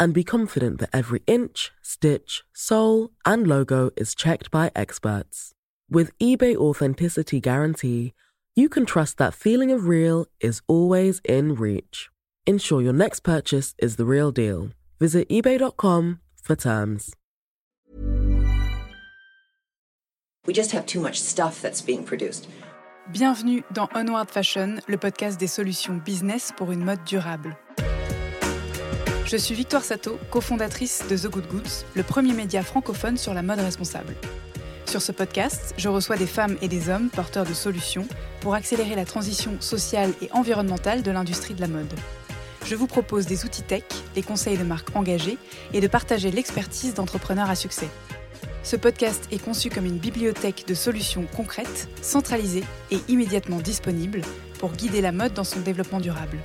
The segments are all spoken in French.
and be confident that every inch, stitch, sole, and logo is checked by experts. With eBay Authenticity Guarantee, you can trust that feeling of real is always in reach. Ensure your next purchase is the real deal. Visit eBay.com for terms. We just have too much stuff that's being produced. Bienvenue dans Onward Fashion, le podcast des solutions business pour une mode durable. Je suis Victoire Sato, cofondatrice de The Good Goods, le premier média francophone sur la mode responsable. Sur ce podcast, je reçois des femmes et des hommes porteurs de solutions pour accélérer la transition sociale et environnementale de l'industrie de la mode. Je vous propose des outils tech, les conseils de marques engagées et de partager l'expertise d'entrepreneurs à succès. Ce podcast est conçu comme une bibliothèque de solutions concrètes, centralisées et immédiatement disponibles pour guider la mode dans son développement durable.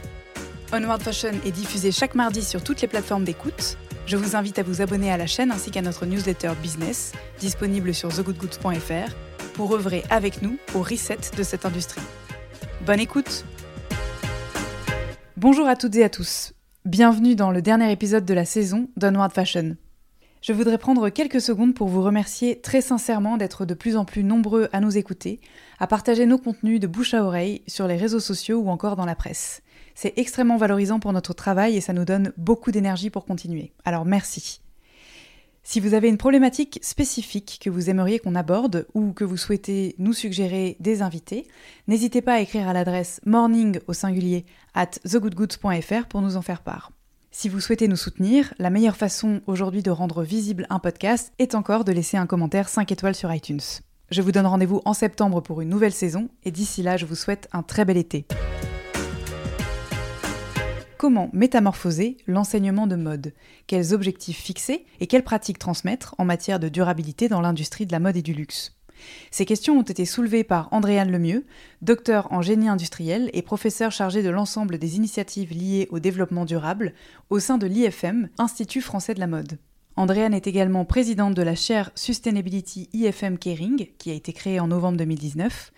Onward Fashion est diffusé chaque mardi sur toutes les plateformes d'écoute. Je vous invite à vous abonner à la chaîne ainsi qu'à notre newsletter business, disponible sur thegoodgoods.fr, pour œuvrer avec nous au reset de cette industrie. Bonne écoute Bonjour à toutes et à tous. Bienvenue dans le dernier épisode de la saison d'Onward Fashion. Je voudrais prendre quelques secondes pour vous remercier très sincèrement d'être de plus en plus nombreux à nous écouter, à partager nos contenus de bouche à oreille sur les réseaux sociaux ou encore dans la presse. C'est extrêmement valorisant pour notre travail et ça nous donne beaucoup d'énergie pour continuer. Alors merci. Si vous avez une problématique spécifique que vous aimeriez qu'on aborde ou que vous souhaitez nous suggérer des invités, n'hésitez pas à écrire à l'adresse morning au singulier at thegoodgoods.fr pour nous en faire part. Si vous souhaitez nous soutenir, la meilleure façon aujourd'hui de rendre visible un podcast est encore de laisser un commentaire 5 étoiles sur iTunes. Je vous donne rendez-vous en septembre pour une nouvelle saison et d'ici là, je vous souhaite un très bel été. Comment métamorphoser l'enseignement de mode. Quels objectifs fixer et quelles pratiques transmettre en matière de durabilité dans l'industrie de la mode et du luxe? Ces questions ont été soulevées par Andréane Lemieux, docteur en génie industriel et professeur chargé de l'ensemble des initiatives liées au développement durable au sein de l'IFM, Institut français de la mode. Andréane est également présidente de la chaire Sustainability IFM Caring, qui a été créée en novembre 2019,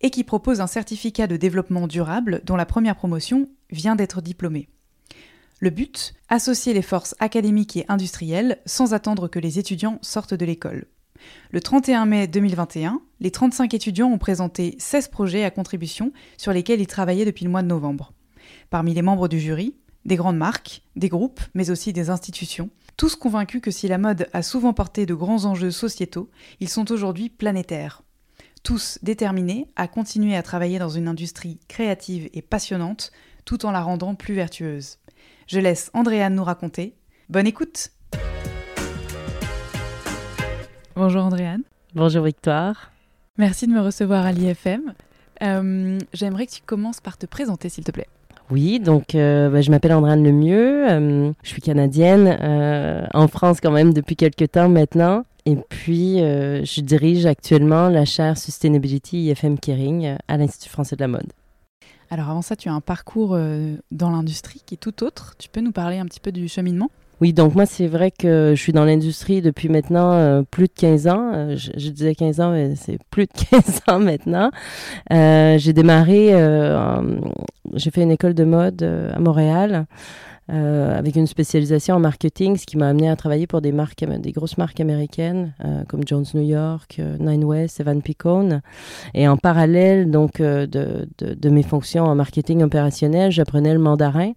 et qui propose un certificat de développement durable dont la première promotion vient d'être diplômée. Le but Associer les forces académiques et industrielles sans attendre que les étudiants sortent de l'école. Le 31 mai 2021, les 35 étudiants ont présenté 16 projets à contribution sur lesquels ils travaillaient depuis le mois de novembre. Parmi les membres du jury, des grandes marques, des groupes, mais aussi des institutions, tous convaincus que si la mode a souvent porté de grands enjeux sociétaux, ils sont aujourd'hui planétaires tous déterminés à continuer à travailler dans une industrie créative et passionnante tout en la rendant plus vertueuse. Je laisse Andréane nous raconter. Bonne écoute Bonjour Andréane. Bonjour Victoire. Merci de me recevoir à l'IFM. Euh, j'aimerais que tu commences par te présenter s'il te plaît. Oui, donc euh, bah, je m'appelle Andréane Lemieux, euh, je suis canadienne, en France quand même depuis quelques temps maintenant. Et puis, euh, je dirige actuellement la chaire Sustainability IFM Kering euh, à l'Institut français de la mode. Alors avant ça, tu as un parcours euh, dans l'industrie qui est tout autre. Tu peux nous parler un petit peu du cheminement? Oui, donc moi, c'est vrai que je suis dans l'industrie depuis maintenant plus de 15 ans. Je, je, disais 15 ans, mais c'est plus de 15 ans maintenant. j'ai démarré, j'ai fait une école de mode à Montréal. Euh, avec une spécialisation en marketing, ce qui m'a amené à travailler pour des marques, des grosses marques américaines euh, comme Jones New York, euh, Nine West, Evan Picone. Et en parallèle donc de, de, de, mes fonctions en marketing opérationnel, j'apprenais le mandarin,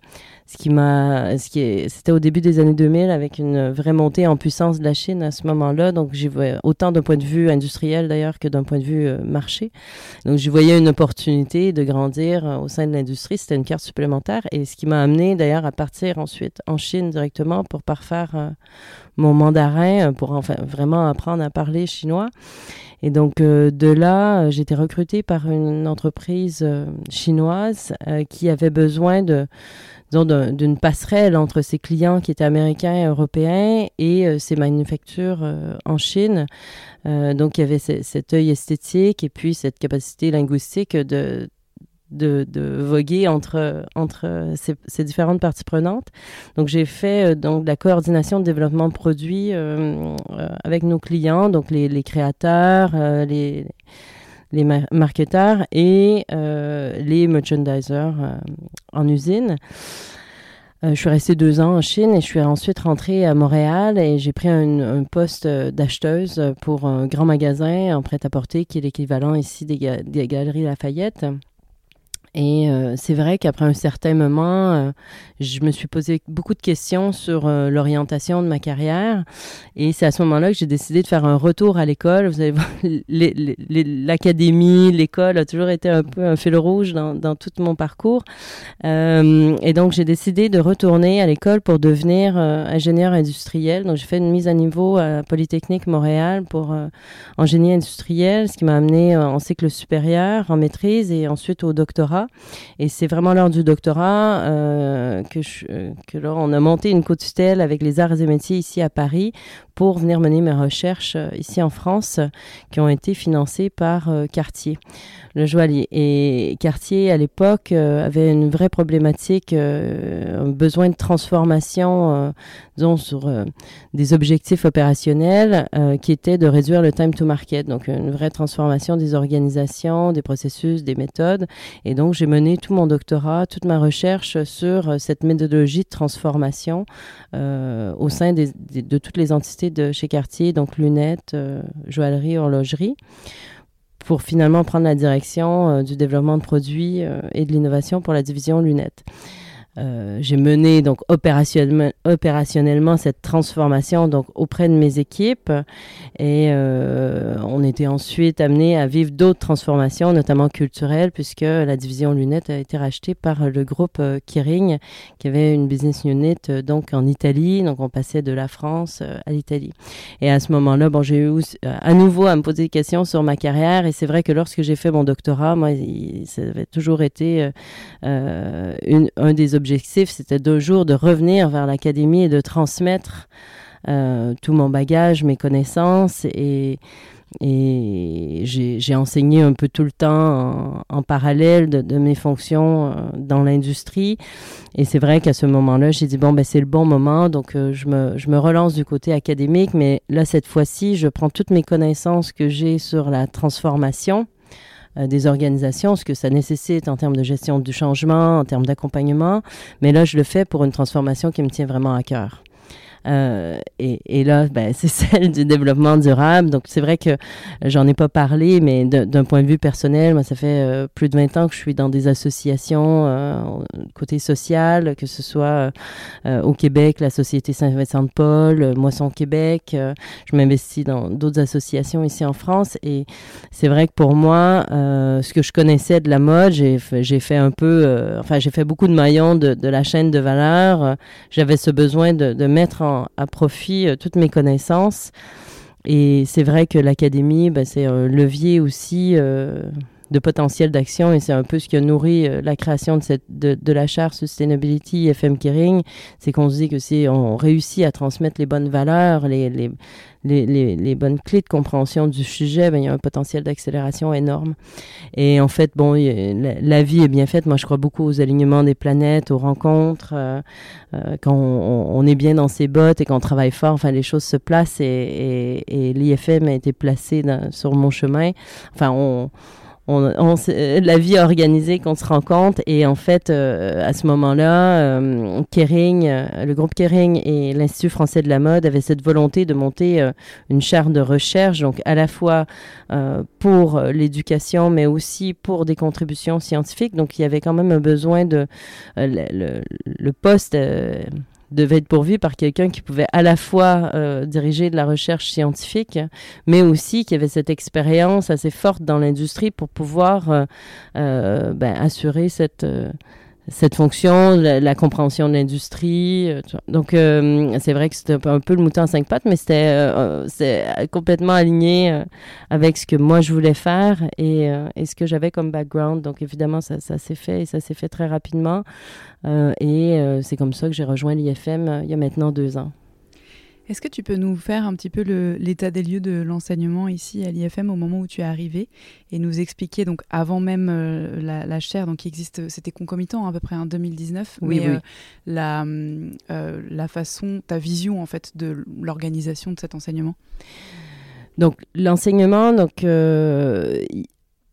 ce qui m'a, ce qui c'était au début des années 2000 avec une vraie montée en puissance de la Chine à ce moment-là. Donc j'y voyais autant d'un point de vue industriel d'ailleurs que d'un point de vue marché. Donc j'y voyais une opportunité de grandir au sein de l'industrie. C'était une carte supplémentaire et ce qui m'a amené d'ailleurs à partir ensuite en Chine directement pour parfaire euh, mon mandarin, euh, pour enfin vraiment apprendre à parler chinois. Et donc de là, j'ai été recrutée par une entreprise chinoise qui avait besoin de d'une passerelle entre ses clients qui étaient américains et européens et ses manufactures en Chine. donc il y avait cet œil esthétique et puis cette capacité linguistique de de, voguer entre, entre ces, différentes parties prenantes. Donc, j'ai fait euh, donc, la coordination de développement de produits euh, euh, avec nos clients, donc les, créateurs, les, les marketeurs et les merchandisers en usine. je suis restée deux ans en Chine et je suis ensuite rentrée à Montréal et j'ai pris un, poste d'acheteuse pour un grand magasin en prêt-à-porter qui est l'équivalent ici des, des Galeries Lafayette. Et euh, c'est vrai qu'après un certain moment, euh, je me suis posé beaucoup de questions sur euh, l'orientation de ma carrière. Et c'est à ce moment-là que j'ai décidé de faire un retour à l'école. Vous voir, l'académie, l'école a toujours été un peu un fil rouge dans, dans tout mon parcours. et donc, j'ai décidé de retourner à l'école pour devenir ingénieur industriel. Donc, j'ai fait une mise à niveau à Polytechnique Montréal pour en génie industriel, ce qui m'a amené en cycle supérieur, en maîtrise et ensuite au doctorat. Et c'est vraiment lors du doctorat euh, que, euh, là, on a monté une co-tutelle avec les arts et métiers ici à Paris pour venir mener mes recherches euh, ici en France qui ont été financées par Cartier le joaillier. Et Cartier, à l'époque, euh, avait une vraie problématique, euh, un besoin de transformation, euh, sur des objectifs opérationnels qui étaient de réduire le time to market. Donc, une vraie transformation des organisations, des processus, des méthodes. Et donc, j'ai mené tout mon doctorat, toute ma recherche sur cette méthodologie de transformation au sein de toutes les entités de chez Cartier, donc lunettes, joaillerie, horlogerie pour finalement prendre la direction euh, du développement de produits euh, et de l'innovation pour la division lunettes. Euh, j'ai mené donc opérationnellement, cette transformation donc auprès de mes équipes et euh, on était ensuite amené à vivre d'autres transformations, notamment culturelles, puisque la division lunettes a été rachetée par le groupe euh, Kering, qui avait une business unit donc en Italie. Donc on passait de la France à l'Italie. Et à ce moment-là, bon, j'ai eu à nouveau à me poser des questions sur ma carrière et c'est vrai que lorsque j'ai fait mon doctorat, moi, ça avait toujours été un des objectif, c'était deux jours de revenir vers l'académie et de transmettre euh, tout mon bagage, mes connaissances et, j'ai enseigné un peu tout le temps en, parallèle de, mes fonctions euh, dans l'industrie. Et c'est vrai qu'à ce moment-là, j'ai dit, bon, ben, c'est le bon moment. Donc, euh, je, me, relance du côté académique. Mais là, cette fois-ci, je prends toutes mes connaissances que j'ai sur la transformation des organisations, ce que ça nécessite en termes de gestion du changement, en termes d'accompagnement. Mais là, je le fais pour une transformation qui me tient vraiment à cœur. Euh, et, là, ben, c'est celle du développement durable. Donc, c'est vrai que j'en ai pas parlé, mais d'un point de vue personnel, moi, ça fait euh, plus de 20 ans que je suis dans des associations euh, côté social, que ce soit au Québec, la Société Saint-Vincent-de-Paul, Moisson Québec. je m'investis dans d'autres associations ici en France. Et c'est vrai que pour moi, ce que je connaissais de la mode, j'ai fait un peu, enfin, j'ai fait beaucoup de maillons de, de, la chaîne de valeur. J'avais ce besoin de, de mettre en à profit euh, toutes mes connaissances. Et c'est vrai que l'académie, bah, c'est un levier aussi euh, de potentiel d'action et c'est un peu ce qui a nourri euh, la création de, cette, de, de la charte Sustainability FM Kering. C'est qu'on se dit que si on réussit à transmettre les bonnes valeurs, les, les, les, les, bonnes clés de compréhension du sujet, ben, il y a un potentiel d'accélération énorme. Et en fait, bon, la, vie est bien faite. Moi, je crois beaucoup aux alignements des planètes, aux rencontres. Euh, euh, quand on, est bien dans ses bottes et qu'on travaille fort, enfin, les choses se placent et, et, et l'IFM a été placé sur mon chemin. Enfin, on on, la vie organisée qu'on se rend compte. Et en fait, euh, à ce moment-là, euh, Kering, euh, le groupe Kering et l'Institut français de la mode avaient cette volonté de monter une charte de recherche, donc à la fois pour l'éducation, mais aussi pour des contributions scientifiques. Donc il y avait quand même un besoin de le, poste devait être pourvu par quelqu'un qui pouvait à la fois euh, diriger de la recherche scientifique, mais aussi qui avait cette expérience assez forte dans l'industrie pour pouvoir euh, euh, ben, assurer cette cette fonction, la, compréhension de l'industrie. Euh, donc, euh, c'est vrai que c'était un peu le mouton à cinq pattes, mais c'était complètement aligné avec ce que moi je voulais faire et, et ce que j'avais comme background. Donc, évidemment, ça, ça s'est fait et ça s'est fait très rapidement. et c'est comme ça que j'ai rejoint l'IFM il y a maintenant deux ans. Est-ce que tu peux nous faire un petit peu l'état des lieux de l'enseignement ici à l'IFM au moment où tu es arrivé et nous expliquer, donc avant même euh, la, chaire, donc qui existe, c'était concomitant à peu près en 2019, oui, mais euh, la, euh, la façon, ta vision en fait de l'organisation de cet enseignement? Donc l'enseignement, donc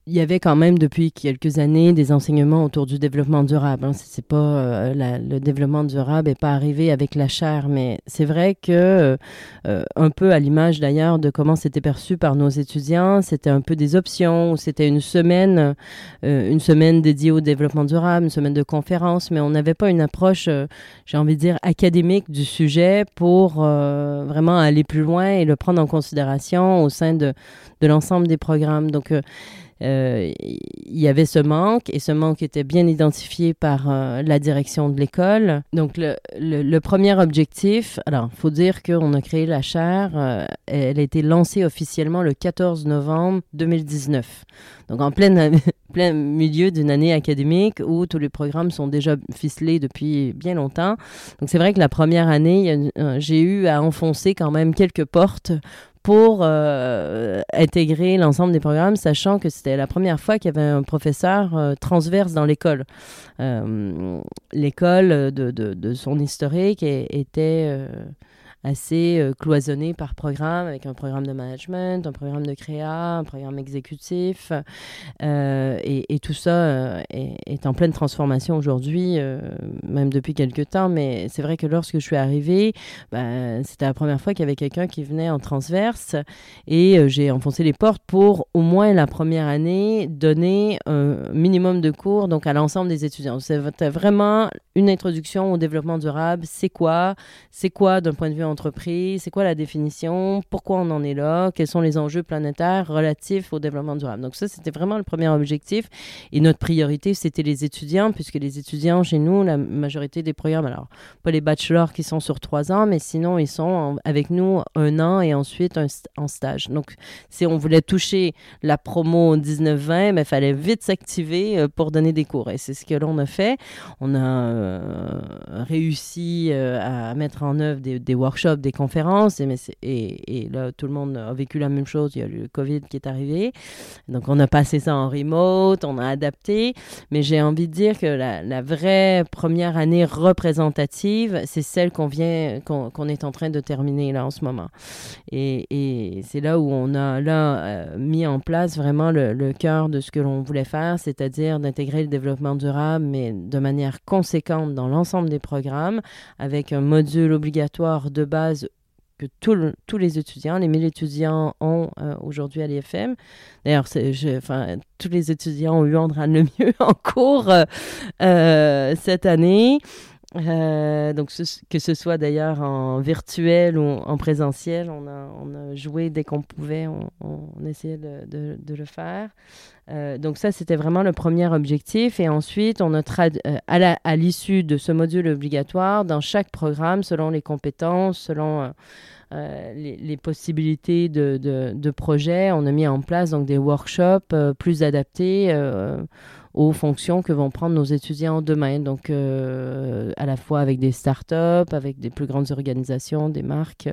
il y avait quand même depuis quelques années des enseignements autour du développement durable. Hein. C'est pas euh, le développement durable n'est pas arrivé avec la chair, mais c'est vrai que euh, un peu à l'image d'ailleurs de comment c'était perçu par nos étudiants, c'était un peu des options. C'était une semaine, euh, une semaine dédiée au développement durable, une semaine de conférences, mais on n'avait pas une approche, j'ai envie de dire académique du sujet pour vraiment aller plus loin et le prendre en considération au sein de de l'ensemble des programmes. Donc euh, il y avait ce manque et ce manque était bien identifié par euh, la direction de l'école. Donc le, premier objectif, alors faut dire qu'on a créé la chaire, euh, elle a été lancée officiellement le 14 novembre 2019. Donc en plein milieu d'une année académique où tous les programmes sont déjà ficelés depuis bien longtemps. Donc c'est vrai que la première année, j'ai eu à enfoncer quand même quelques portes pour euh, intégrer l'ensemble des programmes, sachant que c'était la première fois qu'il y avait un professeur euh, transverse dans l'école. Euh, l'école de, de, de, son historique était assez euh, cloisonné par programme, avec un programme de management, un programme de créa, un programme exécutif. Euh, et, tout ça euh, est, en pleine transformation aujourd'hui, même depuis quelques temps. Mais c'est vrai que lorsque je suis arrivée, ben, c'était la première fois qu'il y avait quelqu'un qui venait en transverse. Et j'ai enfoncé les portes pour, au moins la première année, donner un minimum de cours donc à l'ensemble des étudiants. C'était vraiment une introduction au développement durable. C'est quoi? C'est quoi d'un point de vue c'est quoi la définition, pourquoi on en est là, quels sont les enjeux planétaires relatifs au développement durable? Donc ça, c'était vraiment le premier objectif. Et notre priorité, c'était les étudiants, puisque les étudiants chez nous, la majorité des programmes, alors pas les bachelors qui sont sur trois ans, mais sinon, ils sont avec nous un an et ensuite en stage. Donc si on voulait toucher la promo 19-20, il ben, fallait vite s'activer euh, pour donner des cours. Et c'est ce que l'on a fait. On a euh, réussi euh, à mettre en œuvre des workshops des conférences, et, et, là, tout le monde a vécu la même chose. Il y a le COVID qui est arrivé. Donc, on a passé ça en remote, on a adapté. Mais j'ai envie de dire que la, vraie première année représentative, c'est celle qu'on vient, qu'on est en train de terminer là en ce moment. Et, et c'est là où on a euh, mis en place vraiment le cœur de ce que l'on voulait faire, c'est-à-dire d'intégrer le développement durable, mais de manière conséquente dans l'ensemble des programmes, avec un module obligatoire de base que tous les étudiants, les 1000 étudiants ont euh, aujourd'hui à l'IFM. D'ailleurs, tous les étudiants ont eu Andran le mieux en cours euh, cette année. Donc, que ce soit d'ailleurs en virtuel ou en présentiel, on a, joué dès qu'on pouvait, on, essayait de, le faire. Euh, donc ça, c'était vraiment le premier objectif. Et ensuite, on a euh, à l'issue de ce module obligatoire, dans chaque programme, selon les compétences, selon euh, les, possibilités de, de, projet, on a mis en place donc des workshops plus adaptés aux fonctions que vont prendre nos étudiants demain. Donc à la fois avec des startups, avec des plus grandes organisations, des marques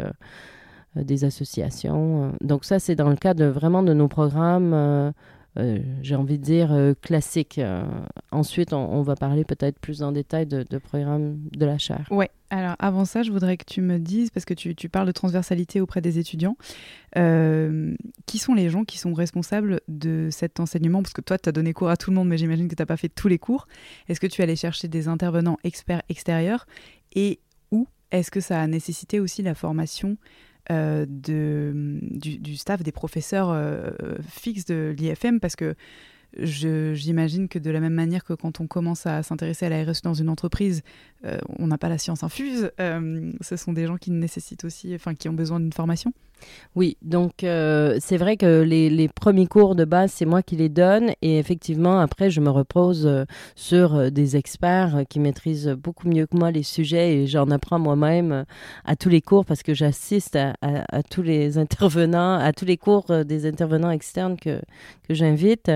des associations. Donc ça, c'est dans le cadre vraiment de nos programmes euh, j'ai envie de dire, euh, classique. Euh, ensuite, on, va parler peut-être plus en détail de, de programme de la chaire. Oui, alors avant ça, je voudrais que tu me dises, parce que tu, tu parles de transversalité auprès des étudiants, qui sont les gens qui sont responsables de cet enseignement? Parce que toi, tu as donné cours à tout le monde, mais j'imagine que tu n'as pas fait tous les cours. Est-ce que tu allais chercher des intervenants experts extérieurs? Et où est-ce que ça a nécessité aussi la formation euh, de, du, staff, des professeurs euh, fixes de l'IFM, parce que j'imagine que de la même manière que quand on commence à s'intéresser à la RSE dans une entreprise, on n'a pas la science infuse. ce sont des gens qui nécessitent aussi, enfin, qui ont besoin d'une formation. Oui, donc euh, c'est vrai que les, premiers cours de base, c'est moi qui les donne et effectivement, après, je me repose euh, sur euh, des experts qui maîtrisent beaucoup mieux que moi les sujets et j'en apprends moi-même à tous les cours parce que j'assiste à, tous les intervenants, à tous les cours des intervenants externes que, que j'invite.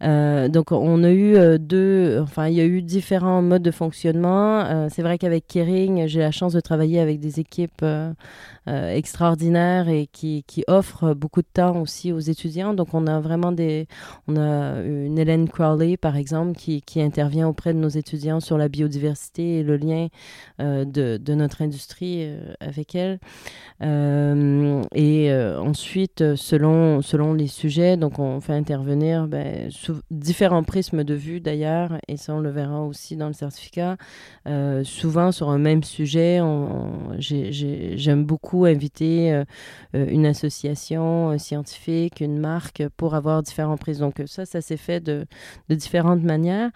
donc, on a eu deux, enfin, il y a eu différents modes de fonctionnement. C'est vrai qu'avec Kering, j'ai la chance de travailler avec des équipes extraordinaires et qui, qui, offre beaucoup de temps aussi aux étudiants. Donc, on a vraiment des. On a une Hélène Crowley, par exemple, qui, qui intervient auprès de nos étudiants sur la biodiversité et le lien euh, de, de, notre industrie euh, avec elle. Euh, et ensuite, selon, selon les sujets, donc on fait intervenir ben, sous différents prismes de vue d'ailleurs, et ça on le verra aussi dans le certificat. Souvent sur un même sujet, j'aime beaucoup inviter euh, une association scientifique, une marque, pour avoir différents prises. Donc ça, ça s'est fait de, différentes manières.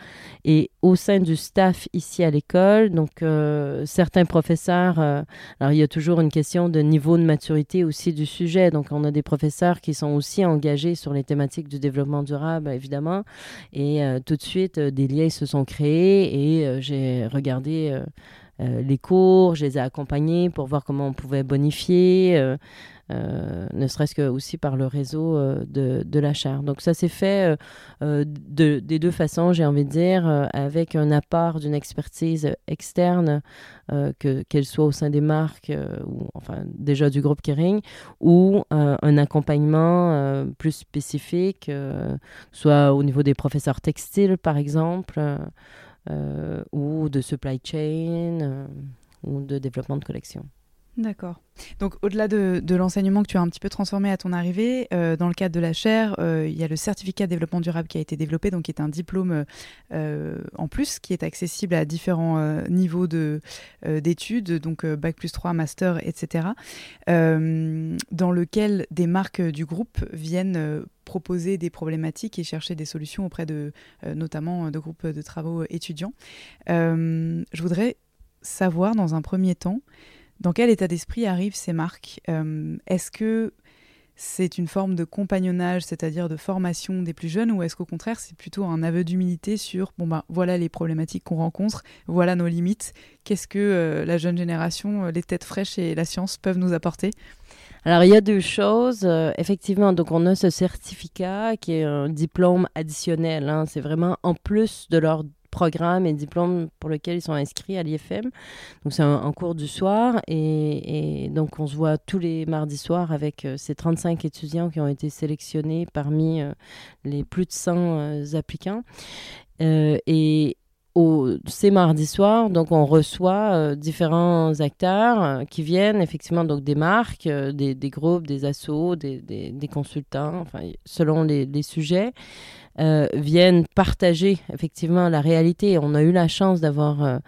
Et au sein du staff ici à l'école, donc euh, certains professeurs, euh, alors il y a toujours une question de niveau de maturité aussi du sujet. Donc on a des professeurs qui sont aussi engagés sur les thématiques du développement durable, évidemment. Et tout de suite, des liens se sont créés et j'ai regardé... les cours, je les ai accompagnés pour voir comment on pouvait bonifier. Euh, ne serait-ce que aussi par le réseau euh, de, de, la chaire. Donc ça s'est fait euh, de, des deux façons, j'ai envie de dire, avec un apport d'une expertise externe, que, qu'elle soit au sein des marques, ou enfin déjà du groupe Kering, ou un accompagnement plus spécifique, soit au niveau des professeurs textiles par exemple, ou de supply chain, ou de développement de collection. D'accord. Donc au-delà de, l'enseignement que tu as un petit peu transformé à ton arrivée, euh, dans le cadre de la chaire, euh, il y a le certificat de développement durable qui a été développé, donc qui est un diplôme euh, en plus qui est accessible à différents niveaux d'études, donc bac plus 3, master, etc. dans lequel des marques du groupe viennent proposer des problématiques et chercher des solutions auprès de notamment de groupes de travaux étudiants. je voudrais savoir dans un premier temps dans quel état d'esprit arrivent ces marques euh, Est-ce que c'est une forme de compagnonnage, c'est-à-dire de formation des plus jeunes, ou est-ce qu'au contraire c'est plutôt un aveu d'humilité sur bon ben voilà les problématiques qu'on rencontre, voilà nos limites, qu'est-ce que euh, la jeune génération, euh, les têtes fraîches et la science peuvent nous apporter? Alors, il y a deux choses. effectivement, donc on a ce certificat qui est un diplôme additionnel. Hein. c'est vraiment en plus de leur programmes et diplômes pour lesquels ils sont inscrits à l'IFM. Donc c'est un, cours du soir et, donc on se voit tous les mardis soirs avec euh, ces 35 étudiants qui ont été sélectionnés parmi euh, les plus de 100 euh, applicants. et au, ces mardis soirs, donc on reçoit différents acteurs qui viennent effectivement donc des marques, des, groupes, des assos, des, consultants, selon les sujets. Euh, viennent partager effectivement la réalité. On a eu la chance d'avoir euh,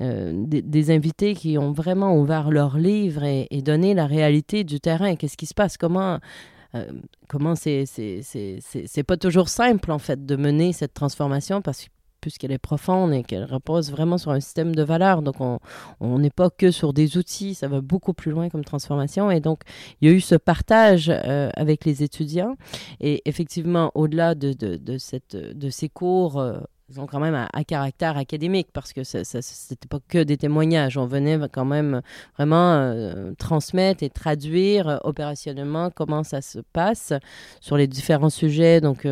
euh, des, invités qui ont vraiment ouvert leur livre et, donné la réalité du terrain. Qu'est-ce qui se passe? Comment comment c'est c'est pas toujours simple en fait de mener cette transformation parce puisqu'elle est profonde et qu'elle repose vraiment sur un système de valeurs. Donc, on n'est pas que sur des outils, ça va beaucoup plus loin comme transformation. Et donc, il y a eu ce partage euh, avec les étudiants. Et effectivement, au-delà de, ces cours, euh, ils ont quand même à, caractère académique parce que ce n'était pas que des témoignages. On venait quand même vraiment euh, transmettre et traduire opérationnellement comment ça se passe sur les différents sujets. Donc,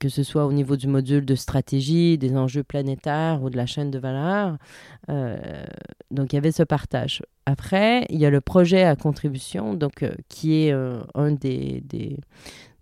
que ce soit au niveau du module de stratégie, des enjeux planétaires ou de la chaîne de valeur. Euh, donc il y avait ce partage. Après, il y a le projet à contribution, donc euh, qui est euh, un des, des,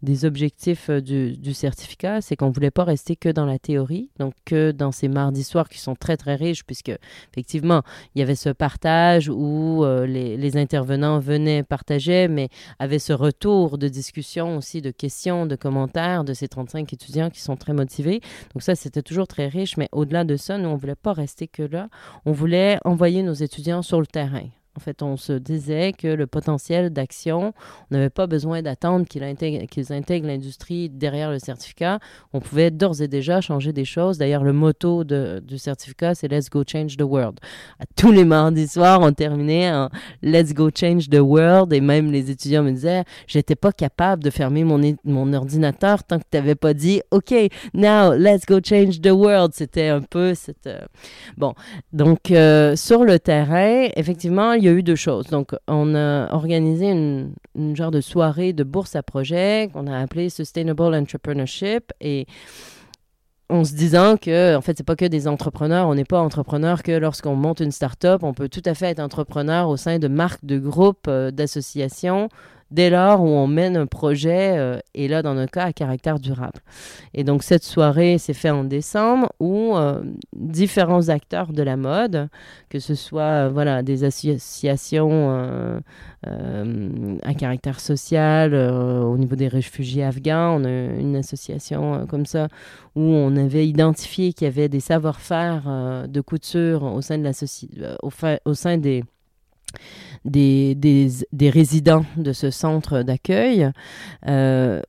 des objectifs euh, du, certificat, c'est qu'on ne voulait pas rester que dans la théorie, donc que dans ces mardis soirs qui sont très très riches, puisque effectivement, il y avait ce partage où euh, les, intervenants venaient, partager, mais avaient ce retour de discussion aussi, de questions, de commentaires de ces 35 étudiants qui sont très motivés. Donc ça, c'était toujours très riche, mais au-delà de ça, nous, on ne voulait pas rester que là. On voulait envoyer nos étudiants sur le terrain. En fait, on se disait que le potentiel d'action, on n'avait pas besoin d'attendre qu'ils intègrent, l'industrie derrière le certificat. On pouvait d'ores et déjà changer des choses. D'ailleurs, le motto du certificat, c'est Let's go change the world. À tous les mardis soirs, on terminait en Let's go change the world. Et même les étudiants me disaient, j'étais pas capable de fermer mon, mon ordinateur tant que tu n'avais pas dit, OK, now let's go change the world. C'était un peu cette. Euh, bon, donc euh, sur le terrain, effectivement, il y a eu deux choses. Donc, on a organisé une, une genre de soirée de bourse à projet qu'on a appelée Sustainable Entrepreneurship et en se disant que, en fait, c'est pas que des entrepreneurs. On n'est pas entrepreneur que lorsqu'on monte une start-up. On peut tout à fait être entrepreneur au sein de marques, de groupes, euh, d'associations, dès lors où on mène un projet, euh, et là, dans notre cas, à caractère durable. Et donc, cette soirée s'est faite en décembre où euh, différents acteurs de la mode, que ce soit euh, voilà, des associations à caractère social, au niveau des réfugiés afghans, on a une association comme ça où on avait identifié qu'il y avait des savoir-faire de couture au sein, de la au, au sein des des, des, résidents de ce centre d'accueil, euh,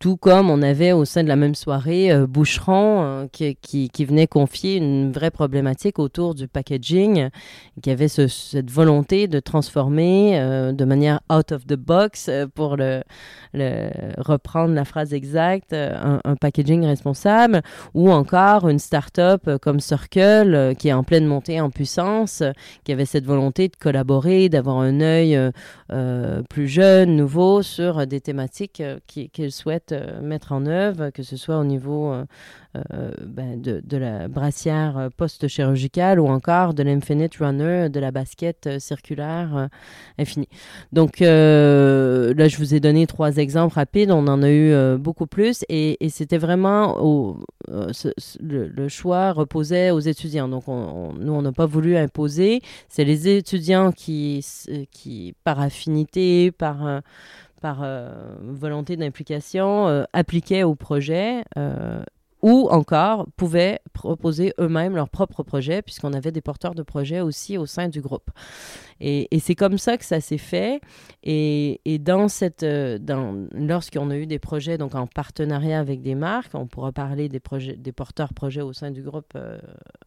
tout comme on avait au sein de la même soirée euh, Boucheron euh, qui, qui, venait confier une vraie problématique autour du packaging, qui avait cette volonté de transformer de manière out of the box, pour reprendre la phrase exacte, un, un, packaging responsable, ou encore une start-up comme Circle qui est en pleine montée en puissance, qui avait cette volonté de collaborer, d'avoir un œil euh, euh, plus jeune, nouveau sur des thématiques euh, qu'ils souhaitent mettre en œuvre, que ce soit au niveau ben, de, la brassière post-chirurgicale ou encore de l'Infinite Runner, de la basket circulaire infinie. Donc là, je vous ai donné trois exemples rapides, on en a eu beaucoup plus et, c'était vraiment le, choix reposait aux étudiants. Donc nous, on n'a pas voulu imposer, c'est les étudiants qui qui, par affinité, par, euh, par euh, volonté d'implication, appliquaient au projet ou encore pouvaient proposer eux-mêmes leur propre projet, puisqu'on avait des porteurs de projets aussi au sein du groupe. Et, c'est comme ça que ça s'est fait. Et, dans cette, euh, lorsqu'on a eu des projets donc en partenariat avec des marques, on pourra parler des, projets, porteurs projets au sein du groupe euh,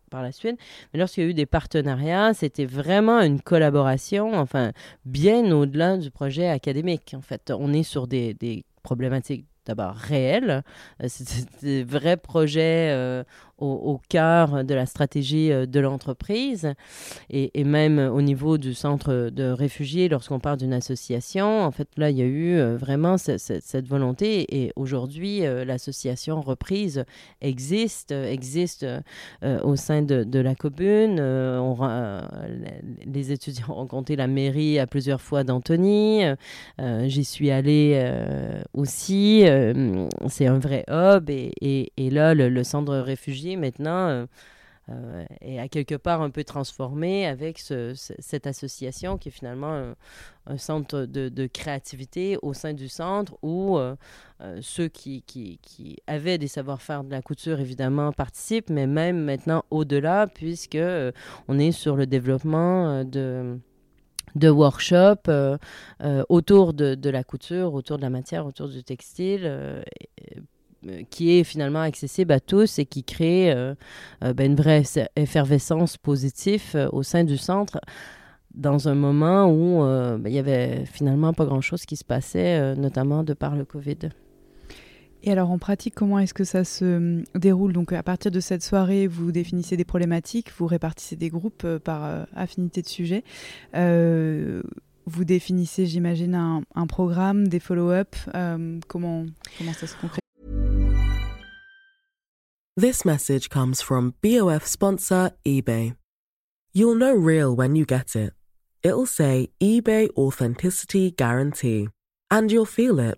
par la suite. Mais lorsqu'il y a eu des partenariats, c'était vraiment une collaboration, enfin, bien au-delà du projet académique. En fait, on est sur des problématiques d'abord réel. Euh, c'est des vrais projets euh, au, cœur de la stratégie euh, de l'entreprise et, même au niveau du centre de réfugiés lorsqu'on parle d'une association. En fait, là, il y a eu vraiment cette volonté et aujourd'hui, l'association reprise existe, existe au sein de, la commune. Les étudiants ont rencontré la mairie à plusieurs fois d'Antony. J'y suis allée aussi. Euh, c'est un vrai hub. Et, là, le, centre réfugié, maintenant, euh, euh, est à quelque part un peu transformé avec cette association qui est finalement un, centre de, créativité au sein du centre où ceux qui, qui, avaient des savoir-faire de la couture, évidemment, participent, mais même maintenant au-delà, puisque on est sur le développement de de workshops euh, euh, autour de, la couture, autour de la matière, autour du textile euh, qui est finalement accessible à tous et qui crée ben, une vraie effervescence positive au sein du centre dans un moment où ben, il avait finalement pas grand-chose qui se passait, notamment de par le COVID. Et alors en pratique, comment est-ce que ça se euh, déroule? Donc à partir de cette soirée, vous définissez des problématiques, vous répartissez des groupes euh, par euh, affinité de sujet. vous définissez, j'imagine, un, programme, des follow-up. comment, comment ça se concrétise This message comes from BOF sponsor eBay. You'll know real when you get it. It'll say eBay Authenticity Guarantee. And you'll feel it.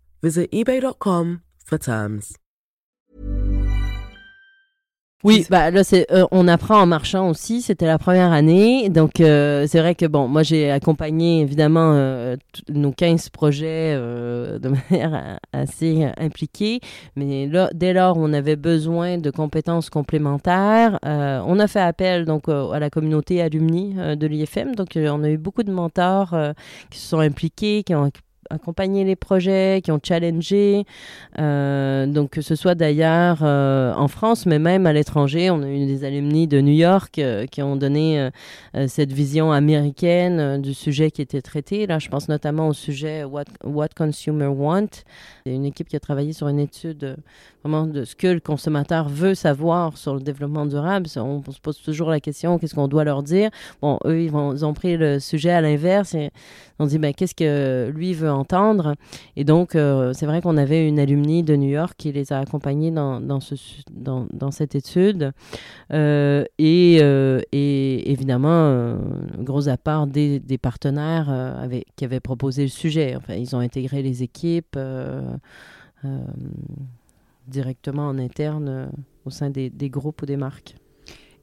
Visit eBay.com for terms. Oui, bah là c'est euh, on apprend en marchant aussi. C'était la première année, donc euh, c'est vrai que bon, moi j'ai accompagné évidemment euh, nos 15 projets euh, de manière assez impliquée, mais là dès lors on avait besoin de compétences complémentaires, euh, on a fait appel donc euh, à la communauté alumni euh, de l'IFM. Donc euh, on a eu beaucoup de mentors euh, qui se sont impliqués, qui ont accompagné les projets, qui ont challengé. Euh, donc que ce soit d'ailleurs euh, en France, mais même à l'étranger, on a eu des alumni de New York euh, qui ont donné cette vision américaine du sujet qui était traité. Là, je pense notamment au sujet What, What Consumer Want. C'est une équipe qui a travaillé sur une étude vraiment de ce que le consommateur veut savoir sur le développement durable. On, se pose toujours la question qu'est-ce qu'on doit leur dire? Bon, eux, ils, ont pris le sujet à l'inverse et on dit ben, qu'est-ce que lui veut Et donc, euh, c'est vrai qu'on avait une alumni de New York qui les a accompagnés dans, cette étude. Euh, et, euh, et évidemment, gros apport des, des partenaires qui avaient proposé le sujet. Enfin, ils ont intégré les équipes directement en interne au sein des, groupes ou des marques.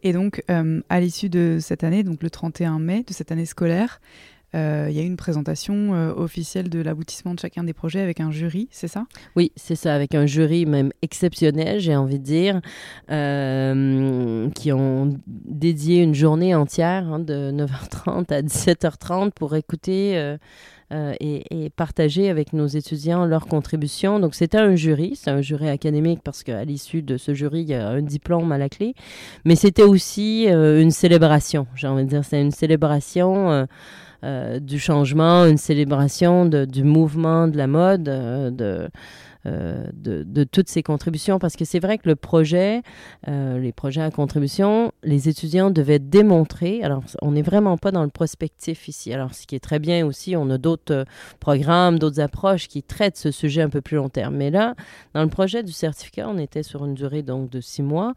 Et donc, à l'issue de cette année, donc le 31 mai de cette année scolaire, euh, il y a eu une présentation euh, officielle de l'aboutissement de chacun des projets avec un jury, c'est ça? Oui, c'est ça, avec un jury même exceptionnel, j'ai envie de dire, euh, qui ont dédié une journée entière, hein, de 9h30 à 17h30, pour écouter et, partager avec nos étudiants leurs contributions. Donc, c'était un jury, c'est un jury académique parce qu'à l'issue de ce jury, il y a un diplôme à la clé, mais c'était aussi une célébration, j'ai envie de dire, c'est une célébration. Euh, du changement, une célébration du mouvement de la mode, euh, de, euh, de, de toutes ces contributions. Parce que c'est vrai que le projet, les projets à contribution, les étudiants devaient démontrer. Alors, on n'est vraiment pas dans le prospectif ici. Alors, ce qui est très bien aussi, on a d'autres programmes, d'autres approches qui traitent ce sujet un peu plus long terme. Mais là, dans le projet du certificat, on était sur une durée donc de six mois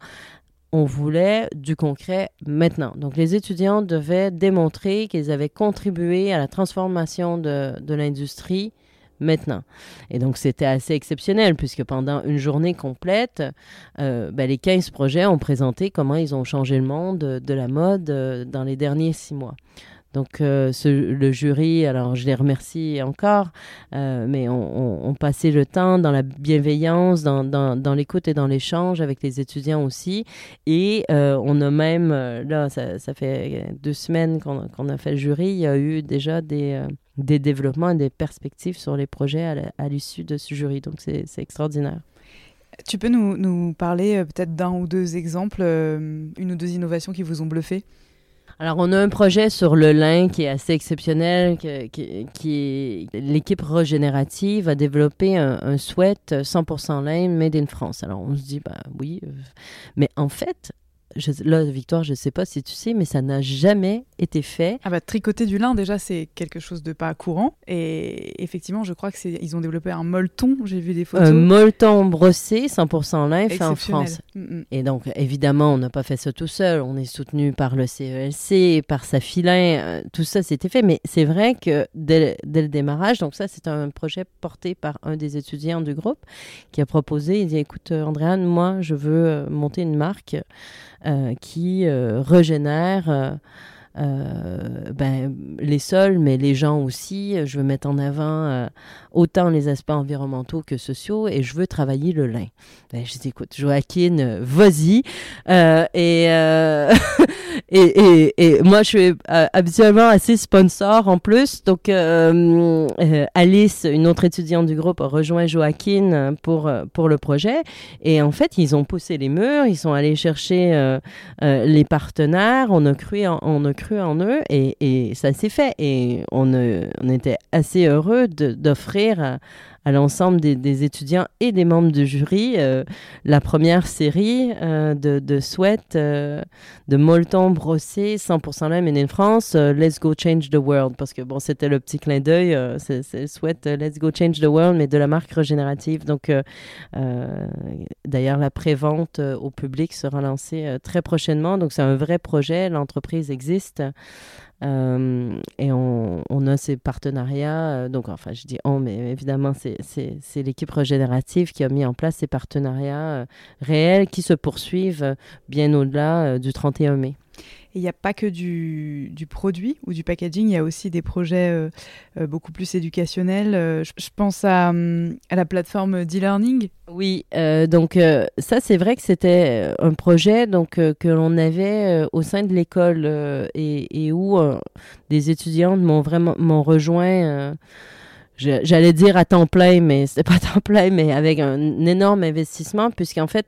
on voulait du concret maintenant. Donc, les étudiants devaient démontrer qu'ils avaient contribué à la transformation de, l'industrie maintenant. Et donc, c'était assez exceptionnel puisque pendant une journée complète, euh, ben, les 15 projets ont présenté comment ils ont changé le monde de, de la mode euh, dans les derniers six mois. Donc, euh, le jury, alors je les remercie encore, euh, mais on, passait le temps dans la bienveillance, dans, l'écoute et dans l'échange avec les étudiants aussi. Et euh, on a même, là, ça, fait deux semaines qu'on a fait le jury, il y a eu déjà des, développements et des perspectives sur les projets à l'issue de ce jury. Donc, c'est extraordinaire. Tu peux nous, parler peut-être d'un ou deux exemples, une ou deux innovations qui vous ont bluffé? Alors, on a un projet sur le lin qui est assez exceptionnel, qui, l'équipe régénérative a développé un, un sweat 100% lin made in France. Alors, on se dit, bah oui, euh, mais en fait, je, là, Victoire, je ne sais pas si tu sais, mais ça n'a jamais été fait. Ah bah tricoter du lin déjà c'est quelque chose de pas courant et effectivement je crois que c'est ils ont développé un molleton j'ai vu des photos Un molleton brossé 100% lin fait en. France. Mm. Et donc, évidemment, on n'a pas fait ça tout seul. On est soutenu par le CELC, par Safilin. euh, tout ça, c'était fait. Mais c'est vrai que dès, dès le démarrage, donc ça, c'est un projet porté par un des étudiants du groupe qui a proposé, il dit, écoute, euh, Andréane, moi, je veux euh, monter une marque euh, qui euh, régénère... euh, euh, ben, les sols, mais les gens aussi. Je veux mettre en avant euh, autant les aspects environnementaux que sociaux et je veux travailler le lin. Ben, je dis, écoute, Joaquin, euh, vas-y. Euh, et, euh, et, moi, je suis euh, habituellement assez sponsor en plus. Donc, euh, euh, Alice, une autre étudiante du groupe, a rejoint Joaquin pour, pour le projet. Et en fait, ils ont poussé les murs, ils sont allés chercher les partenaires, on a cru en, on a cru en eux et, ça s'est fait. Et on, était assez heureux d'offrir à l'ensemble des, étudiants et des membres du jury la première série de, de Sweat, de Molton Brossé, 100% là, mais in France, Let's Go Change the World, parce que bon, c'était le petit clin d'œil, c'est Sweat, Let's Go Change the World, mais de la marque régénérative. Donc, d'ailleurs, la prévente au public sera lancée très prochainement. Donc, c'est un vrai projet. L'entreprise existe. Euh, et on, a ces partenariats. Euh, donc, enfin, je dis on, mais évidemment, c'est l'équipe régénérative qui a mis en place ces partenariats euh, réels qui se poursuivent bien au-delà du 31 mai il n'y a pas que du, du, produit ou du packaging, il y a aussi des projets euh, euh, beaucoup plus éducationnels. Euh, je, pense à, à, la plateforme d'e-learning. Oui, donc ça c'est vrai que c'était un projet donc que l'on avait au sein de l'école et, et, où des étudiantes m'ont vraiment m'ont rejoint j'allais dire à temps plein, mais c'était pas à temps plein, mais avec un énorme investissement, puisqu'en fait,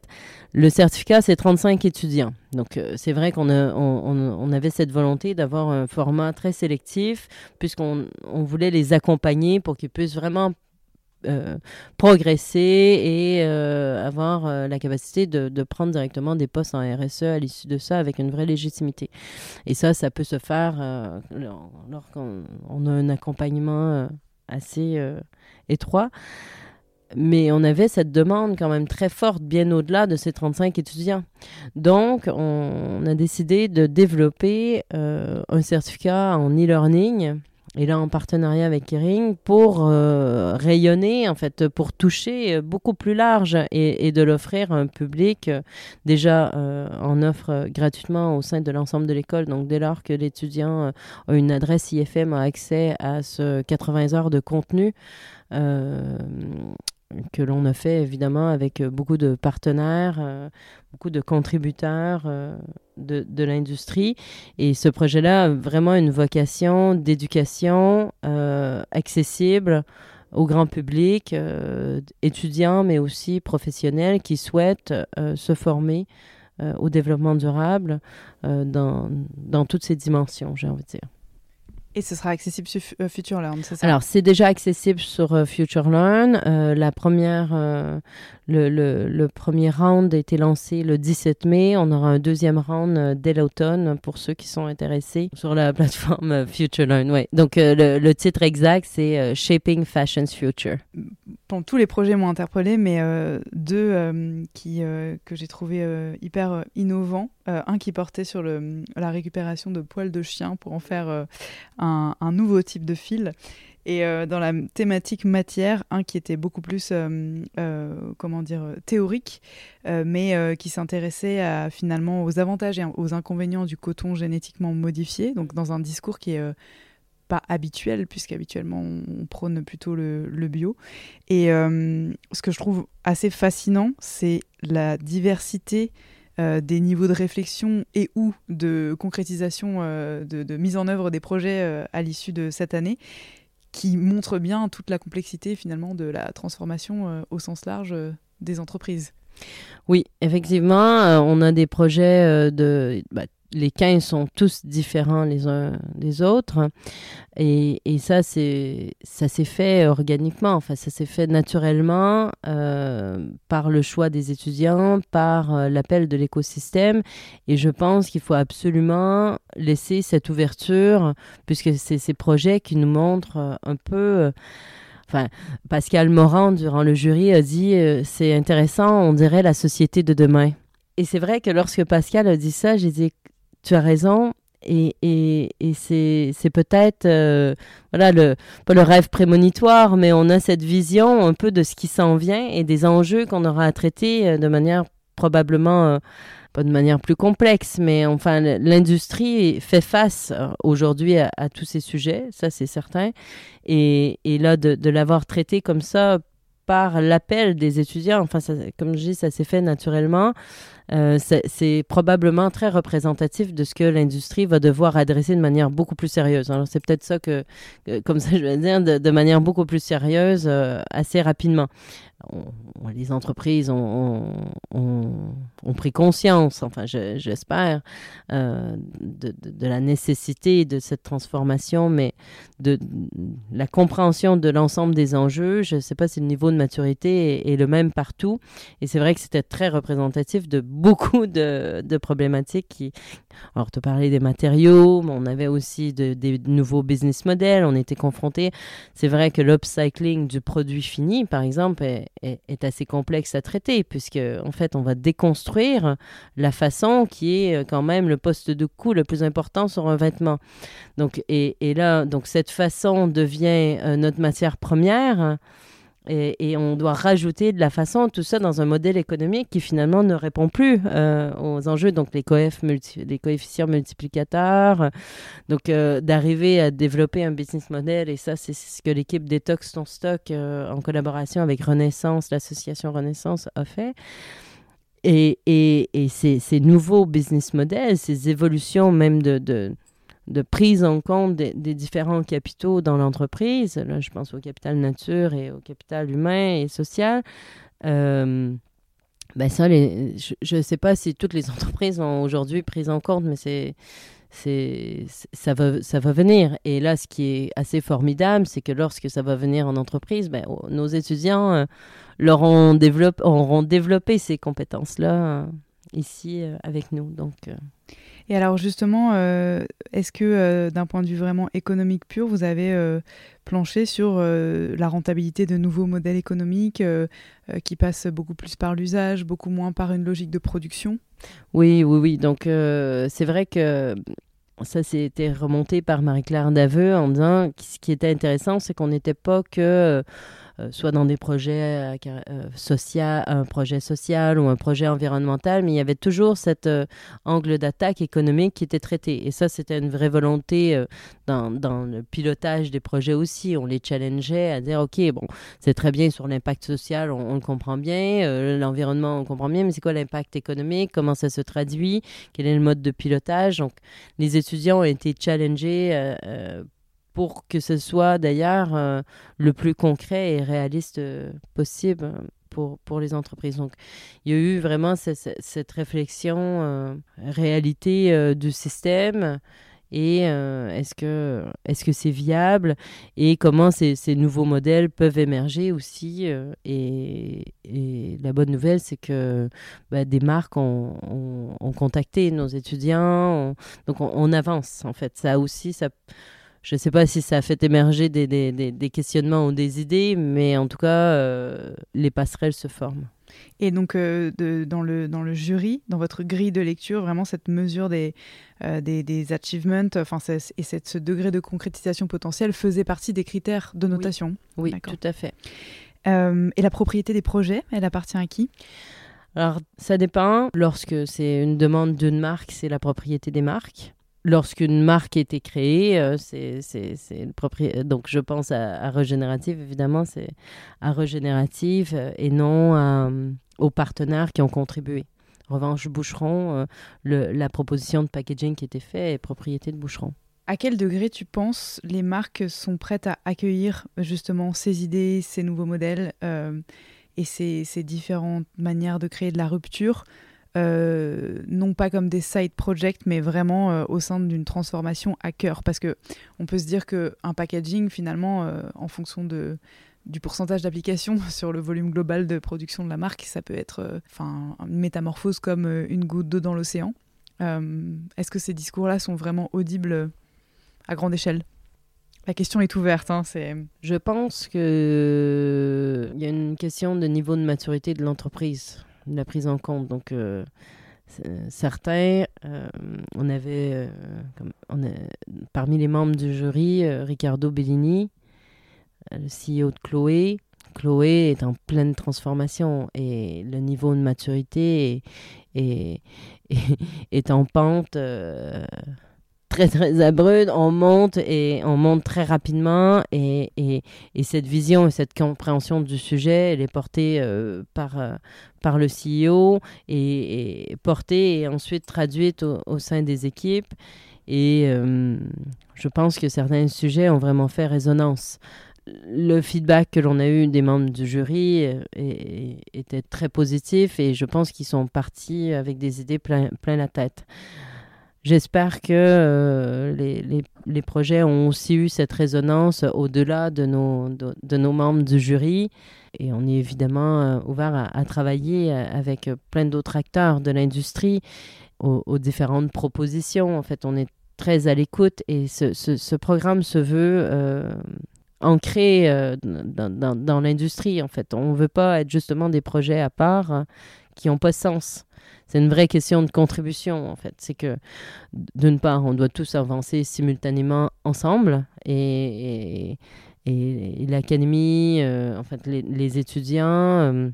le certificat, c'est 35 étudiants. Donc, euh, c'est vrai qu'on on, avait cette volonté d'avoir un format très sélectif, puisqu'on on voulait les accompagner pour qu'ils puissent vraiment euh, progresser et euh, avoir la capacité de, prendre directement des postes en RSE à l'issue de ça avec une vraie légitimité. Et ça, ça peut se faire lorsqu'on a un accompagnement assez étroit mais on avait cette demande quand même très forte, bien au-delà de ces 35 étudiants. Donc, on, a décidé de développer euh, un certificat en e-learning, et là en partenariat avec Kering, pour euh, rayonner, en fait, pour toucher beaucoup plus large et, de l'offrir à un public euh, déjà en offre gratuitement au sein de l'ensemble de l'école. Donc, dès lors que l'étudiant a une adresse IFM, a accès à ce 80 heures de contenu, que l'on a fait évidemment avec euh, beaucoup de partenaires, euh, beaucoup de contributeurs euh, de, l'industrie. Et ce projet-là a vraiment une vocation d'éducation accessible au grand public, étudiants, mais aussi professionnels qui souhaitent se former au développement durable dans, dans toutes ces dimensions, j'ai envie de dire. Et ce sera accessible sur euh, FutureLearn, c'est ça? Alors, c'est déjà accessible sur euh, FutureLearn. Euh, la première, le, le, le, premier round a été lancé le 17 mai. On aura un deuxième round dès l'automne pour ceux qui sont intéressés sur la plateforme FutureLearn. Ouais. Donc, le, le, titre exact, c'est Shaping Fashion's Future. Tous les projets m'ont interpellé, mais deux qui, que j'ai trouvé hyper innovants. un qui portait sur la récupération de poils de chien pour en faire un, nouveau type de fil. Et euh, dans la thématique matière, un qui était beaucoup plus, euh, euh, comment dire, théorique, mais qui s'intéressait finalement aux avantages et aux inconvénients du coton génétiquement modifié, donc dans un discours qui est habituel, puisqu'habituellement on prône plutôt le, bio. Et ce que je trouve assez fascinant, c'est la diversité euh, des niveaux de réflexion et ou de concrétisation, euh, de, mise en œuvre des projets euh, à l'issue de cette année, qui montrent bien toute la complexité finalement de la transformation au sens large des entreprises. Oui, effectivement, on a des projets de bah, les 15 sont tous différents les uns des autres. Et, et ça, c'est, ça s'est fait organiquement, enfin, ça s'est fait naturellement euh, par le choix des étudiants, par euh, l'appel de l'écosystème. Et je pense qu'il faut absolument laisser cette ouverture, puisque c'est ces projets qui nous montrent euh, un peu. Enfin, Pascal Morand, durant le jury, a dit c'est intéressant, on dirait la société de demain. Et c'est vrai que lorsque Pascal a dit ça, j'ai dit tu as raison. Et, et, c'est peut-être, euh, voilà, le, pas le rêve prémonitoire, mais on a cette vision un peu de ce qui s'en vient et des enjeux qu'on aura à traiter euh, de manière probablement, euh, pas de manière plus complexe, mais enfin, l'industrie fait face aujourd'hui à, tous ces sujets, ça c'est certain. Et, et là, de, l'avoir traité comme ça par l'appel des étudiants, enfin, comme je dis, ça s'est fait naturellement. Euh, c'est probablement très représentatif de ce que l'industrie va devoir adresser de manière beaucoup plus sérieuse. Alors c'est peut-être ça que, comme ça je vais dire, de, manière beaucoup plus sérieuse euh, assez rapidement les entreprises ont, pris conscience, enfin j'espère, euh, de, la nécessité de cette transformation, mais de, la compréhension de l'ensemble des enjeux. Je ne sais pas si le niveau de maturité est, le même partout. Et c'est vrai que c'était très représentatif de beaucoup de, problématiques. Qui... Alors, tu parlais des matériaux, mais on avait aussi des nouveaux business models. On était confrontés. C'est vrai que l'upcycling du produit fini, par exemple, est, est, assez complexe à traiter, puisque en fait, on va déconstruire la façon qui est euh, quand même le poste de coût le plus important sur un vêtement. Donc, et, et là, donc cette façon devient euh, notre matière première. Et, on doit rajouter de la façon tout ça dans un modèle économique qui finalement ne répond plus euh, aux enjeux, donc les, coefficients multiplicateurs, donc euh, d'arriver à développer un business model, et ça c'est ce que l'équipe Detox Ton Stock euh, en collaboration avec Renaissance, l'association Renaissance a fait. Et, ces, nouveaux business models, ces évolutions même de de prise en compte des, différents capitaux dans l'entreprise. Là, je pense au capital nature et au capital humain et social. Euh, ben ça, je ne sais pas si toutes les entreprises ont aujourd'hui pris en compte, mais c'est, c'est, ça, va, ça va venir. Et là, ce qui est assez formidable, c'est que lorsque ça va venir en entreprise, ben, nos étudiants euh, leur ont développé, auront développé ces compétences-là euh, ici avec nous. Donc, et alors justement, euh, est-ce que euh, d'un point de vue vraiment économique pur, vous avez euh, planché sur la rentabilité de nouveaux modèles économiques qui passent beaucoup plus par l'usage, beaucoup moins par une logique de production? Oui, oui, oui. Donc c'est vrai que ça s'était remonté par Marie-Claire Daveux en disant que ce qui était intéressant, c'est qu'on n'était pas que soit dans des projets euh, euh, sociaux, un projet social ou un projet environnemental, mais il y avait toujours cet angle d'attaque économique qui était traité. Et ça, c'était une vraie volonté dans, dans, le pilotage des projets aussi. On les challengeait à dire, OK, bon, c'est très bien sur l'impact social, on, le comprend bien, l'environnement, on comprend bien, mais c'est quoi l'impact économique, comment ça se traduit, quel est le mode de pilotage? Donc, les étudiants ont été challengés pour que ce soit d'ailleurs euh, le plus concret et réaliste euh, possible pour, pour les entreprises. Donc, il y a eu vraiment cette, réflexion euh, réalité du système et est-ce que est-ce que c'est viable et comment ces, ces, nouveaux modèles peuvent émerger aussi et, et, la bonne nouvelle c'est que bah, des marques ont, ont, contacté nos étudiants donc on, on, avance en fait ça aussi ça je ne sais pas si ça a fait émerger des, des, des, questionnements ou des idées, mais en tout cas, euh, les passerelles se forment. Et donc, euh, de, dans, le, dans le jury, dans votre grille de lecture, vraiment cette mesure des, euh, des, des, achievements enfin, et cette, ce degré de concrétisation potentielle faisait partie des critères de notation. Oui, tout à fait. et la propriété des projets, elle appartient à qui? Alors, ça dépend. Lorsque c'est une demande d'une marque, c'est la propriété des marques lorsqu'une marque été créée, euh, c'est propriétaire. Donc, je pense à, Régénérative, évidemment, c'est à Régénérative euh, et non euh, aux partenaires qui ont contribué. En revanche, Boucheron, la proposition de packaging qui était faite est propriété de Boucheron. À quel degré tu penses les marques sont prêtes à accueillir justement ces idées, ces nouveaux modèles et ces, différentes manières de créer de la rupture euh, non pas comme des side projects, mais vraiment euh, au sein d'une transformation à cœur. Parce que on peut se dire qu'un packaging, finalement, euh, en fonction de, du pourcentage d'application sur le volume global de production de la marque, ça peut être enfin une métamorphose comme une goutte d'eau dans l'océan. Est-ce que ces discours-là sont vraiment audibles à grande échelle? La question est ouverte. Hein, Je pense qu'il y a une question de niveau de maturité de l'entreprise la prise en compte. Donc, euh, certains, euh, on avait, euh, parmi les membres du jury, Ricardo Bellini, le CEO de Chloé. Chloé est en pleine transformation et le niveau de maturité est en pente très très abrupt, on monte et on monte très rapidement et, et, et cette vision et cette compréhension du sujet, elle est portée euh, par, euh, par le CEO et, portée et ensuite traduite au, sein des équipes. Et euh, je pense que certains sujets ont vraiment fait résonance le feedback que l'on a eu des membres du jury était très positif et je pense qu'ils sont partis avec des idées plein, plein la tête. J'espère que euh, les, les, projets ont aussi eu cette résonance au-delà de nos, de, nos membres du jury. Et on est évidemment euh, ouvert à, travailler avec plein d'autres acteurs de l'industrie aux, différentes propositions. En fait, on est très à l'écoute et ce, ce, programme se veut euh, ancré euh, dans, dans, dans l'industrie, en fait. On ne veut pas être justement des projets à part euh, qui n'ont pas de sens. C'est une vraie question de contribution, en fait. C'est que, d'une part, on doit tous avancer simultanément ensemble et, et, l'académie, euh, en fait, les, les étudiants euh,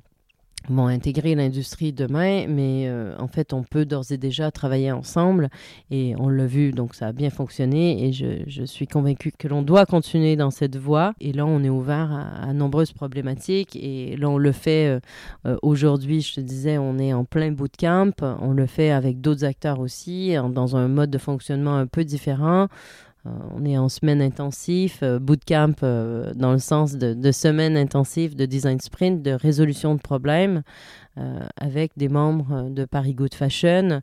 vont intégrer l'industrie demain, mais euh, en fait, on peut d'ores et déjà travailler ensemble et on l'a vu, donc ça a bien fonctionné et je, suis convaincue que l'on doit continuer dans cette voie. Et là, on est ouvert à, à nombreuses problématiques et là, on le fait euh, euh, aujourd'hui, je te disais, on est en plein bootcamp, on le fait avec d'autres acteurs aussi, dans un mode de fonctionnement un peu différent. Euh, on est en semaine intensive, euh, bootcamp euh, dans le sens de, de, semaine intensive de design sprint, de résolution de problèmes avec des membres de Paris Good Fashion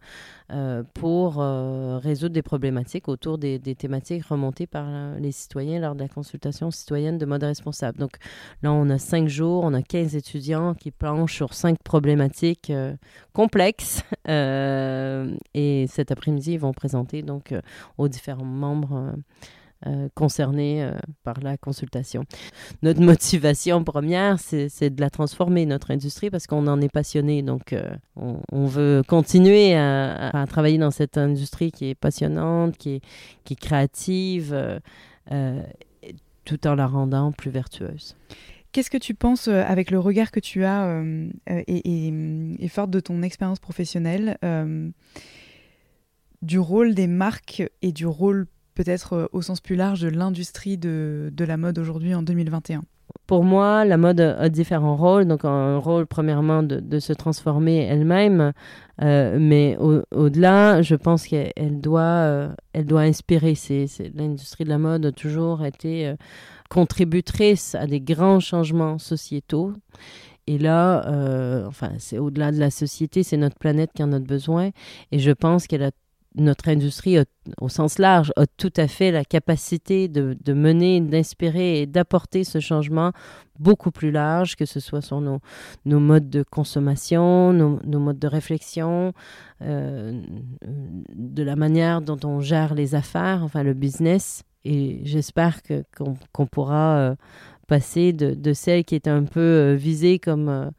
pour résoudre des problématiques autour des, des, thématiques remontées par les citoyens lors de la consultation citoyenne de mode responsable. Donc là, on a cinq jours, on a 15 étudiants qui planchent sur cinq problématiques complexes et cet après-midi, ils vont présenter donc aux différents membres euh, concernés euh, par la consultation. Notre motivation première, c'est de la transformer, notre industrie, parce qu'on en est passionné. Donc, euh, on, veut continuer à, travailler dans cette industrie qui est passionnante, qui est, créative, tout en la rendant plus vertueuse. Qu'est-ce que tu penses, avec le regard que tu as et, et, et, fort de ton expérience professionnelle, du rôle des marques et du rôle peut-être euh, au sens plus large de l'industrie de, de, la mode aujourd'hui en 2021 Pour moi, la mode a différents rôles. Donc, un rôle, premièrement, de, de se transformer elle-même. Euh, mais au-delà, au je pense qu'elle doit, euh, doit inspirer. L'industrie de la mode a toujours été euh, contributrice à des grands changements sociétaux. Et là, enfin, c'est au-delà de la société, c'est notre planète qui en a besoin. Et je pense qu'elle a notre industrie, au sens large, a tout à fait la capacité de, mener, d'inspirer et d'apporter ce changement beaucoup plus large, que ce soit sur nos, modes de consommation, nos, modes de réflexion, euh, de la manière dont on gère les affaires, enfin le business. Et j'espère qu'on qu pourra euh, passer de, celle qui est un peu euh, visée comme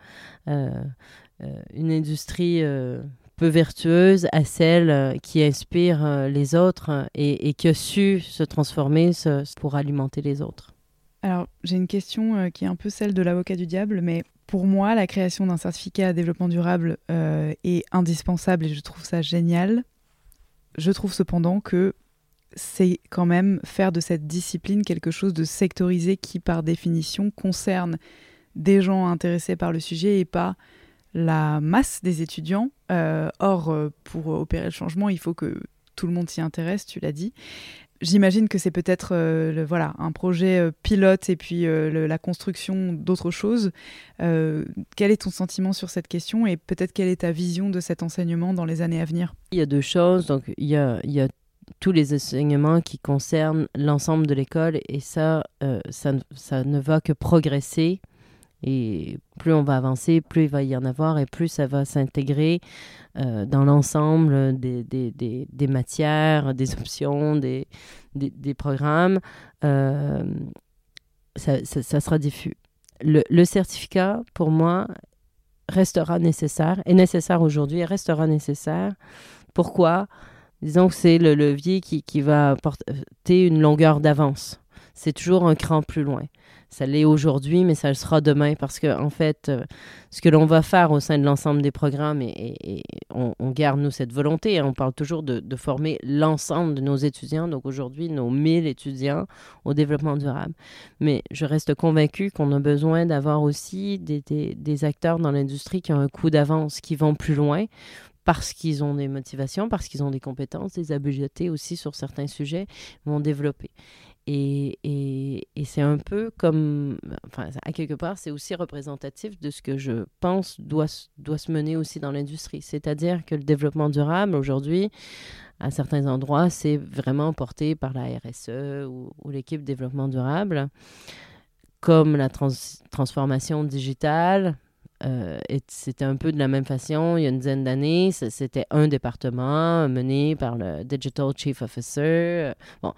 une industrie peu vertueuse à celle euh, qui inspire euh, les autres euh, et, qui a su se transformer pour alimenter les autres. Alors, j'ai une question qui est un peu celle de l'avocat du diable, mais pour moi, la création d'un certificat à développement durable euh, est indispensable et je trouve ça génial. Je trouve cependant que c'est quand même faire de cette discipline quelque chose de sectorisé qui, par définition, concerne des gens intéressés par le sujet et pas la masse des étudiants. Euh, or, euh, pour opérer le changement, il faut que tout le monde s'y intéresse, tu l'as dit. J'imagine que c'est peut-être euh, voilà, un projet pilote et puis la construction d'autres choses. Quel est ton sentiment sur cette question et peut-être quelle est ta vision de cet enseignement dans les années à venir? Il y a deux choses. Donc, il y a, tous les enseignements qui concernent l'ensemble de l'école et ça, ça ne va que progresser. Et plus on va avancer, plus il va y en avoir et plus ça va s'intégrer euh, dans l'ensemble des, des, des, matières, des options, des, programmes. Euh, ça, ça, ça, sera diffus. Le, certificat, pour moi, restera nécessaire, est nécessaire aujourd'hui et restera nécessaire. Pourquoi? Disons que c'est le levier qui, qui va porter une longueur d'avance c'est toujours un cran plus loin. Ça l'est aujourd'hui, mais ça le sera demain parce que, en fait, euh, ce que l'on va faire au sein de l'ensemble des programmes, et, on, garde, nous, cette volonté, hein, on parle toujours de, former l'ensemble de nos étudiants, donc aujourd'hui, nos 1000 étudiants au développement durable. Mais je reste convaincu qu'on a besoin d'avoir aussi des, des acteurs dans l'industrie qui ont un coup d'avance, qui vont plus loin parce qu'ils ont des motivations, parce qu'ils ont des compétences, des habiletés aussi sur certains sujets, vont développer. Et, et, et c'est un peu comme, enfin, à quelque part, c'est aussi représentatif de ce que je pense doit, doit se mener aussi dans l'industrie. C'est-à-dire que le développement durable, aujourd'hui, à certains endroits, c'est vraiment porté par la RSE ou, ou l'équipe développement durable, comme la transformation digitale, euh, c'était un peu de la même façon il y a une dizaine d'années. C'était un département mené par le Digital Chief Officer. Bon,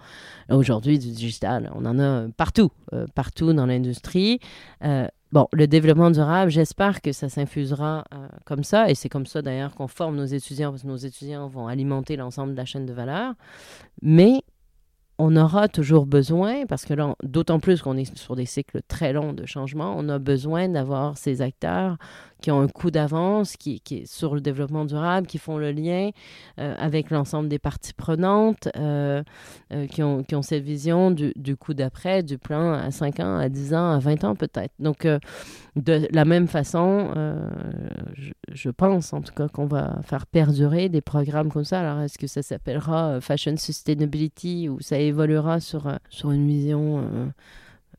aujourd'hui, du digital, on en a partout, euh, partout dans l'industrie. Euh, bon, le développement durable, j'espère que ça s'infusera comme ça. Et c'est comme ça d'ailleurs qu'on forme nos étudiants, parce que nos étudiants vont alimenter l'ensemble de la chaîne de valeur. Mais on aura toujours besoin, parce que là, d'autant plus qu'on est sur des cycles très longs de changement, on a besoin d'avoir ces acteurs qui ont un coup d'avance, qui, qui sur le développement durable, qui font le lien euh, avec l'ensemble des parties prenantes, euh, euh, qui, ont, cette vision du, coup d'après, du plan à 5 ans, à 10 ans, à 20 ans peut-être. Donc, de la même façon, je, je, pense en tout cas qu'on va faire perdurer des programmes comme ça. Alors, est-ce que ça s'appellera Fashion Sustainability ou ça évoluera sur, sur une vision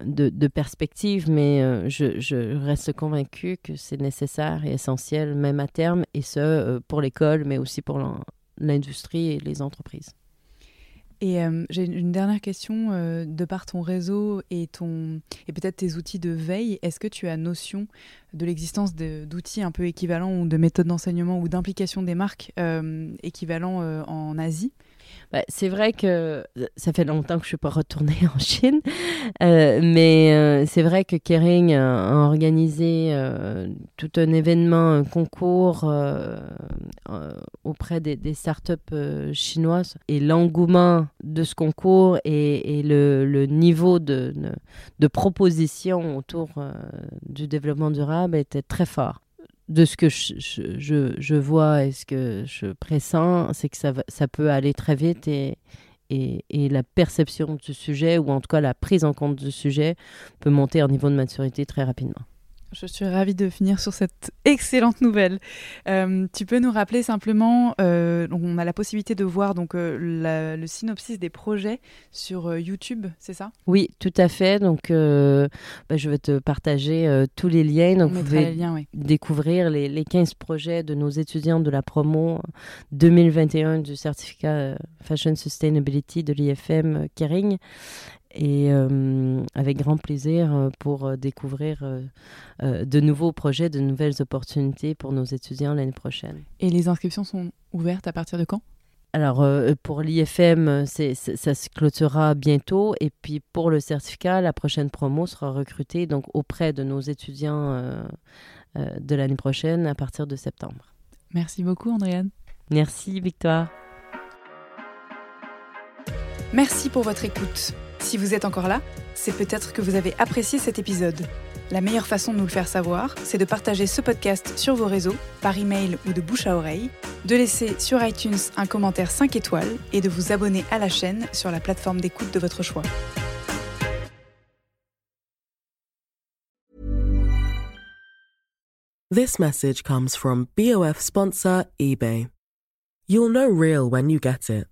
de, perspective, mais euh, je, reste convaincue que c'est nécessaire et essentiel, même à terme, et ce, euh, pour l'école, mais aussi pour l'industrie et les entreprises. Et euh, j'ai une dernière question, de par ton réseau et, ton, et peut-être tes outils de veille, est-ce que tu as notion de l'existence d'outils un peu équivalents ou de méthodes d'enseignement ou d'implication des marques équivalents en Asie? Bah, c'est vrai que euh, ça fait longtemps que je ne suis pas retournée en Chine, euh, mais euh, c'est vrai que Kering a, organisé tout un événement, un concours auprès des, startups chinoises. Et l'engouement de ce concours et, le, niveau de, de, de propositions autour du développement durable était très fort de ce que je, je, vois et ce que je pressens, c'est que ça, ça peut aller très vite et, la perception du sujet, ou en tout cas la prise en compte du sujet, peut monter en niveau de maturité très rapidement. Je suis ravie de finir sur cette excellente nouvelle. Euh, tu peux nous rappeler simplement, euh, on a la possibilité de voir donc euh, le synopsis des projets sur YouTube, c'est ça? Oui, tout à fait. Donc, bah, je vais te partager tous les liens. Donc, vous pouvez découvrir les, les, 15 projets de nos étudiants de la promo 2021 du certificat Fashion Sustainability de l'IFM Kering et euh, avec grand plaisir euh, pour euh, découvrir de nouveaux projets, de nouvelles opportunités pour nos étudiants l'année prochaine. Et les inscriptions sont ouvertes à partir de quand? Alors, pour l'IFM, ça se clôturera bientôt. Et puis, pour le certificat, la prochaine promo sera recrutée donc, auprès de nos étudiants de l'année prochaine à partir de septembre. Merci beaucoup, Andréane. Merci, Victoire. Merci pour votre écoute. Si vous êtes encore là, c'est peut-être que vous avez apprécié cet épisode. La meilleure façon de nous le faire savoir, c'est de partager ce podcast sur vos réseaux, par email ou de bouche à oreille, de laisser sur iTunes un commentaire 5 étoiles et de vous abonner à la chaîne sur la plateforme d'écoute de votre choix. This message comes from BOF sponsor eBay. You'll know real when you get it.